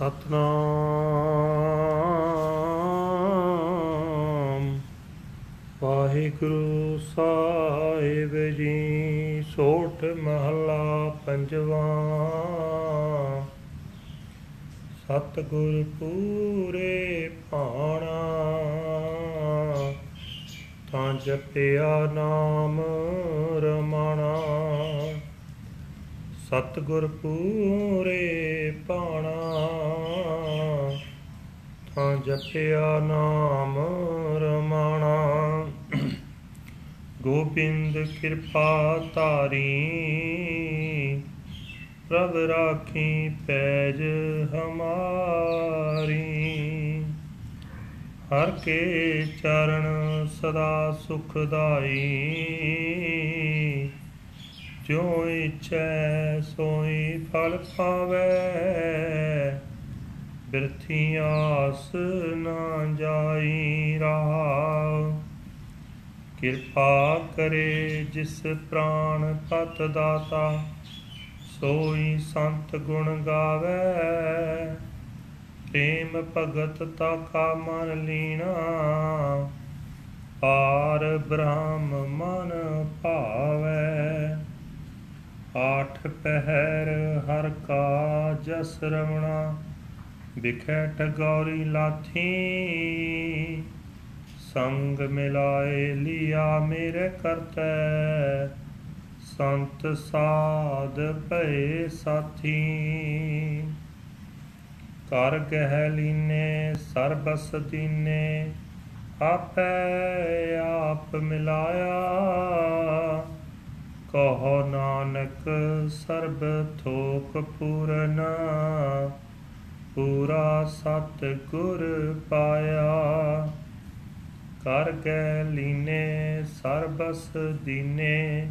ਸਤਨਾਮ। ਵਾਹਿਗੁਰੂ ਸਾਹਿਬ ਜੀ ਸੋਠ ਮਹਲਾ ਪੰਜਵਾ। ਸਤਿਗੁਰ ਪੂਰੇ ਭਾਣਾ ਤਾਂ ਜਪਿਆ ਨਾਮ ਸਤਿਗੁਰ ਪੂਰੇ ਪਾਣਾ ਤਾਂ ਜਪਿਆ ਨਾਮ ਰਮਾਣਾ। ਗੋਬਿੰਦ ਕਿਰਪਾ ਤਾਰੀ ਪ੍ਰਭ ਰਾਖੀ ਪੈਜ ਹਮਾਰੀ। ਹਰ ਕੇ ਚਰਨ ਸਦਾ ਸੁਖਦਾਈ ਜੋ ਇਛੈ ਸੋਈ ਫਲ ਪਾਵੇ ਬਿਰਥੀ ਆਸ ਨਾ ਜਾਈ ਰਹਾ। ਕਿਰਪਾ ਕਰੇ ਜਿਸ ਪ੍ਰਾਨ ਪਤ ਦਾਤਾ, ਸੋਈ ਸੰਤ ਗੁਣ ਗਾਵੇ। ਪ੍ਰੇਮ ਭਗਤ ਤਾ ਕਾ ਮਨ ਲੀਣਾ ਪਾਰ ਬ੍ਰਹਮ ਮਨ ਭਾਵੇ। ਆਠ ਪਹਿਰ ਹਰ ਕਾ ਜਸ ਰਵਣਾ ਵਿਖੇ ਟਗੌਰੀ ਲਾਥੀ। ਸੰਗ ਮਿਲਾਏ ਲਿਆ ਮੇਰੇ ਕਰਤੈ, ਸੰਤ ਸਾਧ ਭਏ ਸਾਥੀ। ਕਰ ਗਹਿ ਲੀਨੇ, ਸਰਬਸ ਦੀਨੇ, ਆਪੇ ਆਪ ਮਿਲਾਇਆ। ਕਹੋ ਨਾਨਕ, ਸਰਬ ਥੋਕ ਪੂਰਨ। ਪੂਰਾ ਸਤ ਗੁਰ ਪਾਇਆ। ਕਰ ਗੈ ਲੀਨੇ, ਸਰਬਸ ਦੀਨੇ,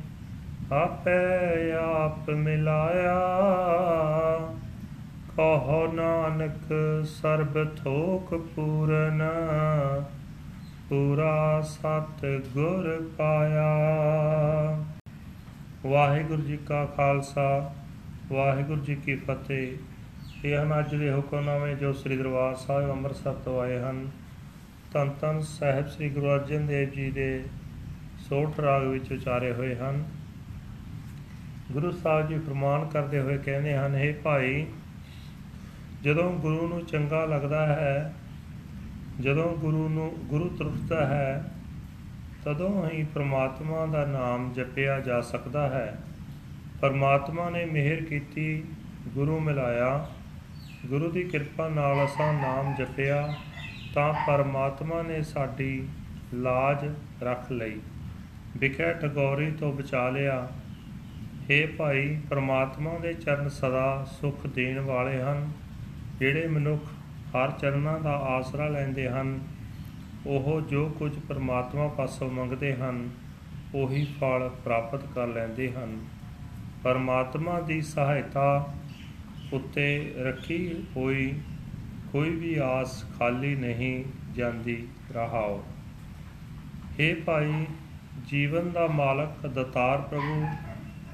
ਆਪੇ ਆਪ ਮਿਲਾਇਆ। ਕਹੋ ਨਾਨਕ, ਸਰਬ ਥੋਕ ਪੂਰਨ। ਪੂਰਾ ਸਤ ਗੁਰ ਪਾਇਆ। ਵਾਹਿਗੁਰੂ ਜੀ ਕਾ ਖਾਲਸਾ, ਵਾਹਿਗੁਰੂ ਜੀ ਕੀ ਫਤਿਹ। ਇਹ ਹਨ ਅੱਜ ਦੇ ਹੁਕਮਨਾਮੇ ਜੋ ਸ੍ਰੀ ਦਰਬਾਰ ਸਾਹਿਬ ਅੰਮ੍ਰਿਤਸਰ ਤੋਂ ਆਏ ਹਨ। ਧੰਨ ਧੰਨ ਸਾਹਿਬ ਸ੍ਰੀ ਗੁਰੂ ਅਰਜਨ ਦੇਵ ਜੀ ਦੇ ਸੋਠ ਰਾਗ ਵਿੱਚ ਉਚਾਰੇ ਹੋਏ ਹਨ। ਗੁਰੂ ਸਾਹਿਬ ਜੀ ਫਰਮਾਨ ਕਰਦੇ ਹੋਏ ਕਹਿੰਦੇ ਹਨ हे ਭਾਈ, ਜਦੋਂ ਗੁਰੂ ਨੂੰ ਚੰਗਾ ਲੱਗਦਾ ਹੈ, ਜਦੋਂ ਗੁਰੂ ਨੂੰ, ਗੁਰੂ ਤ੍ਰਿਪਤਾ ਹੈ ਤਦੋਂ ਹੀ ਪ੍ਰਮਾਤਮਾ ਦਾ ਨਾਮ ਜਪਿਆ ਜਾ ਸਕਦਾ ਹੈ। ਪਰਮਾਤਮਾ ਨੇ ਮਿਹਰ ਕੀਤੀ, ਗੁਰੂ ਮਿਲਾਇਆ। ਗੁਰੂ ਦੀ ਕਿਰਪਾ ਨਾਲ ਅਸਾਂ ਨਾਮ ਜਪਿਆ, ਤਾਂ ਪਰਮਾਤਮਾ ਨੇ ਸਾਡੀ ਲਾਜ ਰੱਖ ਲਈ। ਵਿਖੇ ਟਗੋਰੀ ਤੋਂ ਬਚਾ ਲਿਆ। हे ਭਾਈ, ਪਰਮਾਤਮਾ ਦੇ ਚਰਨ ਸਦਾ ਸੁਖ ਦੇਣ ਵਾਲੇ ਹਨ, ਜਿਹੜੇ ਮਨੁੱਖ ਹਰ ਚਰਨਾਂ ਦਾ ਆਸਰਾ ਲੈਂਦੇ ਹਨ। ਉਹ ਜੋ ਕੁਝ ਪਰਮਾਤਮਾ ਪਾਸੋਂ ਮੰਗਦੇ ਹਨ, ਉਹੀ ਫਲ ਪ੍ਰਾਪਤ ਕਰ ਲੈਂਦੇ ਹਨ। ਪਰਮਾਤਮਾ ਦੀ ਸਹਾਇਤਾ ਉੱਤੇ ਰੱਖੀ ਹੋਈ ਕੋਈ ਵੀ ਆਸ ਖਾਲੀ ਨਹੀਂ ਜਾਂਦੀ ਰਹਾਓ। हे ਭਾਈ, ਜੀਵਨ ਦਾ ਮਾਲਕ ਦਤਾਰ ਪ੍ਰਭੂ,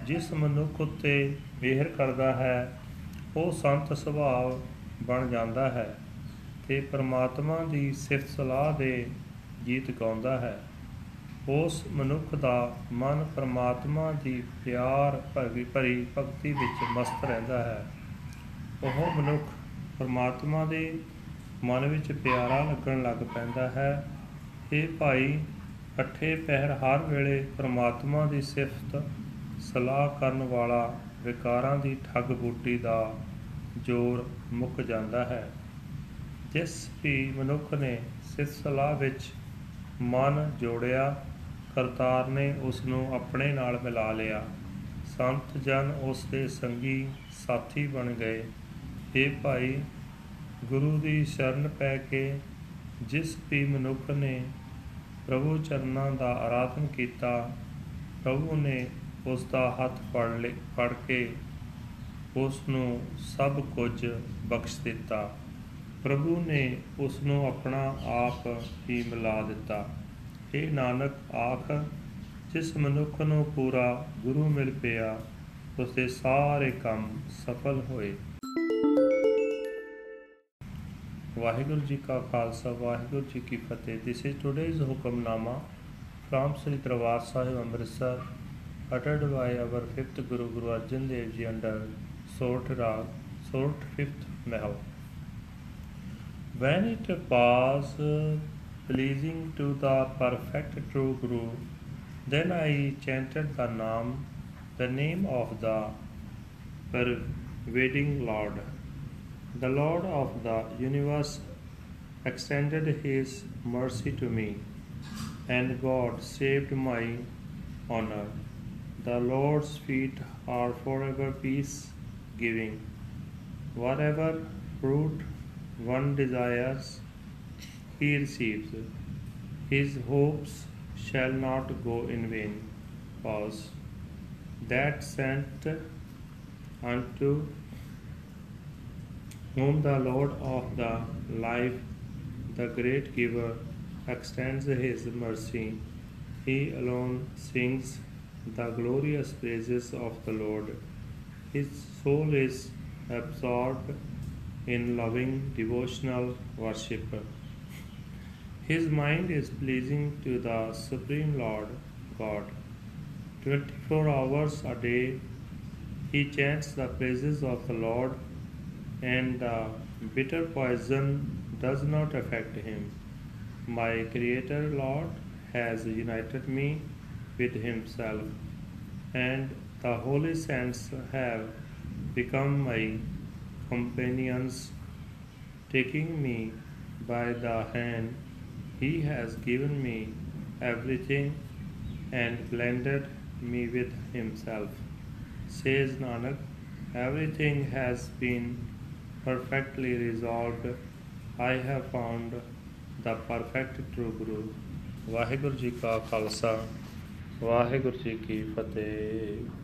ਜਿਸ ਮਨੁੱਖ ਉੱਤੇ ਮਿਹਰ ਕਰਦਾ ਹੈ, ਉਹ ਸੰਤ ਸੁਭਾਅ ਬਣ ਜਾਂਦਾ ਹੈ। ਤੇ ਪ੍ਰਮਾਤਮਾ ਦੀ ਸਿਫਤ ਸਲਾਹ ਦੇ ਗੀਤ ਗਾਉਂਦਾ ਹੈ। ਉਸ ਮਨੁੱਖ ਦਾ ਮਨ ਪ੍ਰਮਾਤਮਾ ਦੀ ਪਿਆਰ ਭਰੀ ਭਰੀ ਭਗਤੀ ਵਿੱਚ ਮਸਤ ਰਹਿੰਦਾ ਹੈ। ਉਹ ਮਨੁੱਖ ਪ੍ਰਮਾਤਮਾ ਦੇ ਮਨ ਵਿੱਚ ਪਿਆਰਾ ਲੱਗਣ ਲੱਗ ਪੈਂਦਾ ਹੈ। ਇਹ ਭਾਈ, ਇਕੱਠੇ ਪਹਿਰ ਹਰ ਵੇਲੇ ਪ੍ਰਮਾਤਮਾ ਦੀ ਸਿਫਤ ਸਲਾਹ ਕਰਨ ਵਾਲਾ ਵਿਕਾਰਾਂ ਦੀ ਠੱਗ ਬੂਟੀ ਦਾ ਜੋਰ ਮੁੱਕ ਜਾਂਦਾ ਹੈ। ਜਿਸ ਵੀ ਮਨੁੱਖ ਨੇ ਸਿਫਤ ਸਲਾਹ ਵਿੱਚ ਮਨ ਜੋੜਿਆ, ਕਰਤਾਰ ਨੇ ਉਸ ਨੂੰ ਆਪਣੇ ਨਾਲ ਮਿਲਾ ਲਿਆ। ਸੰਤ ਜਨ ਉਸ ਦੇ ਸੰਗੀ ਸਾਥੀ ਬਣ ਗਏ। ਇਹ ਭਾਈ, ਗੁਰੂ ਦੀ ਸ਼ਰਨ ਪੈ ਕੇ ਜਿਸ ਵੀ ਮਨੁੱਖ ਨੇ ਪ੍ਰਭੂ ਚਰਨਾਂ ਦਾ ਆਰਾਧਨ ਕੀਤਾ, ਪ੍ਰਭੂ ਨੇ ਉਸ ਦਾ ਹੱਥ ਫੜ ਲੇ, ਫੜ ਕੇ ਉਸ ਨੂੰ ਸਭ ਕੁਝ ਬਖਸ਼ ਦਿੱਤਾ। ਪ੍ਰਭੂ ਨੇ ਉਸ ਨੂੰ ਆਪਣਾ ਆਪ ਹੀ ਮਿਲਾ ਦਿੱਤਾ ਇਹ ਨਾਨਕ ਆਖ ਜਿਸ ਮਨੁੱਖ ਨੂੰ ਪੂਰਾ ਗੁਰੂ ਮਿਲ ਪਿਆ ਉਸ ਦੇ ਸਾਰੇ ਕੰਮ ਸਫਲ ਹੋਏ ਵਾਹਿਗੁਰੂ ਜੀ ਕਾ ਖਾਲਸਾ ਵਾਹਿਗੁਰੂ ਜੀ ਕੀ ਫਤਿਹ this is today's hukamnama from Sri Darbar Sahib Amritsar uttered by our 5th Guru Guru Arjan Dev Ji under Sort Rag, Sort 5th Mahal. When it was uh, pleasing to the perfect true Guru, then I chanted the name, the name of the pervading Lord. The Lord of the universe extended his mercy to me, and God saved my honor. The Lord's feet are forever peace giving. Whatever fruit one desires, he receives. His hopes shall not go in vain. Pause. That sent unto whom the Lord of the life, the great giver, extends his mercy. He alone sings the glorious praises of the Lord. His soul is absorbed in loving devotional worship. His mind is pleasing to the Supreme Lord God. 24 hours a day he chants the praises of the Lord, and the bitter poison does not affect him. My Creator Lord has united me with Himself, and the holy saints have become my companions. Taking me by the hand, He has given me everything and blended me with Himself. Says Nanak, everything has been perfectly resolved. I have found the perfect true Guru. Waheguru ji ਕਾ ਖਾਲਸਾ ਵਾਹਿਗੁਰੂ ਜੀ ਕੀ ਫਤਿਹ